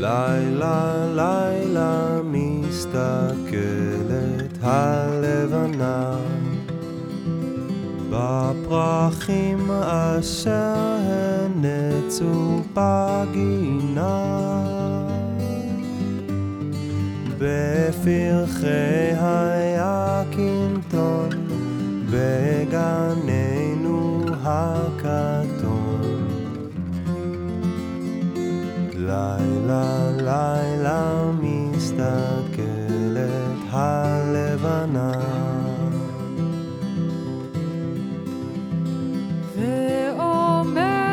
לילה לילה מסתכלת הלבנה. בפרחים אשר הנצו בגינה. בפרחי היקינטון הלבנה. ואומרת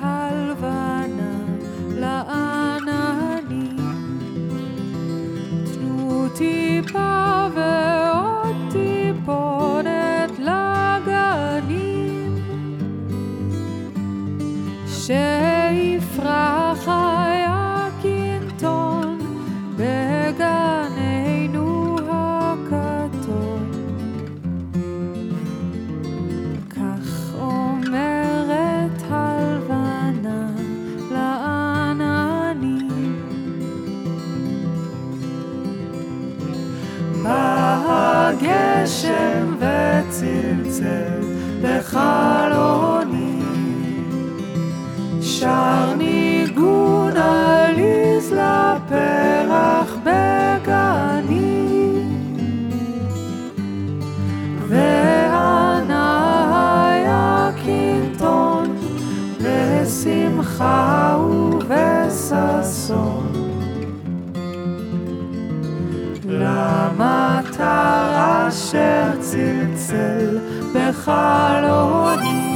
הלבנה לעננים תנו טיפה ועוד טיפונת לגנים שיפרח הגשם וצלצל בחלוני שר ניגון עליז לפרח בגני. וענה היקינטון בשמחה ובששון אשר צלצל בחלוני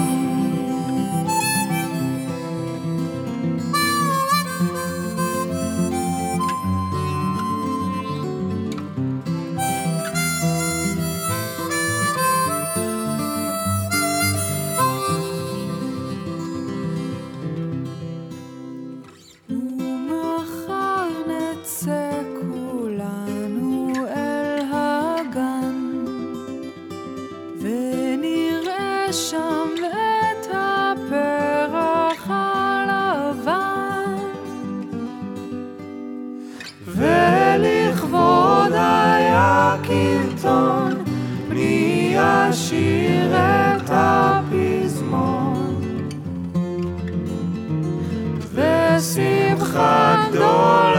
שם את הפרח הלבן. ולכבוד היה קלטון, מי ישיר את הפזמון. ושמחה גדולה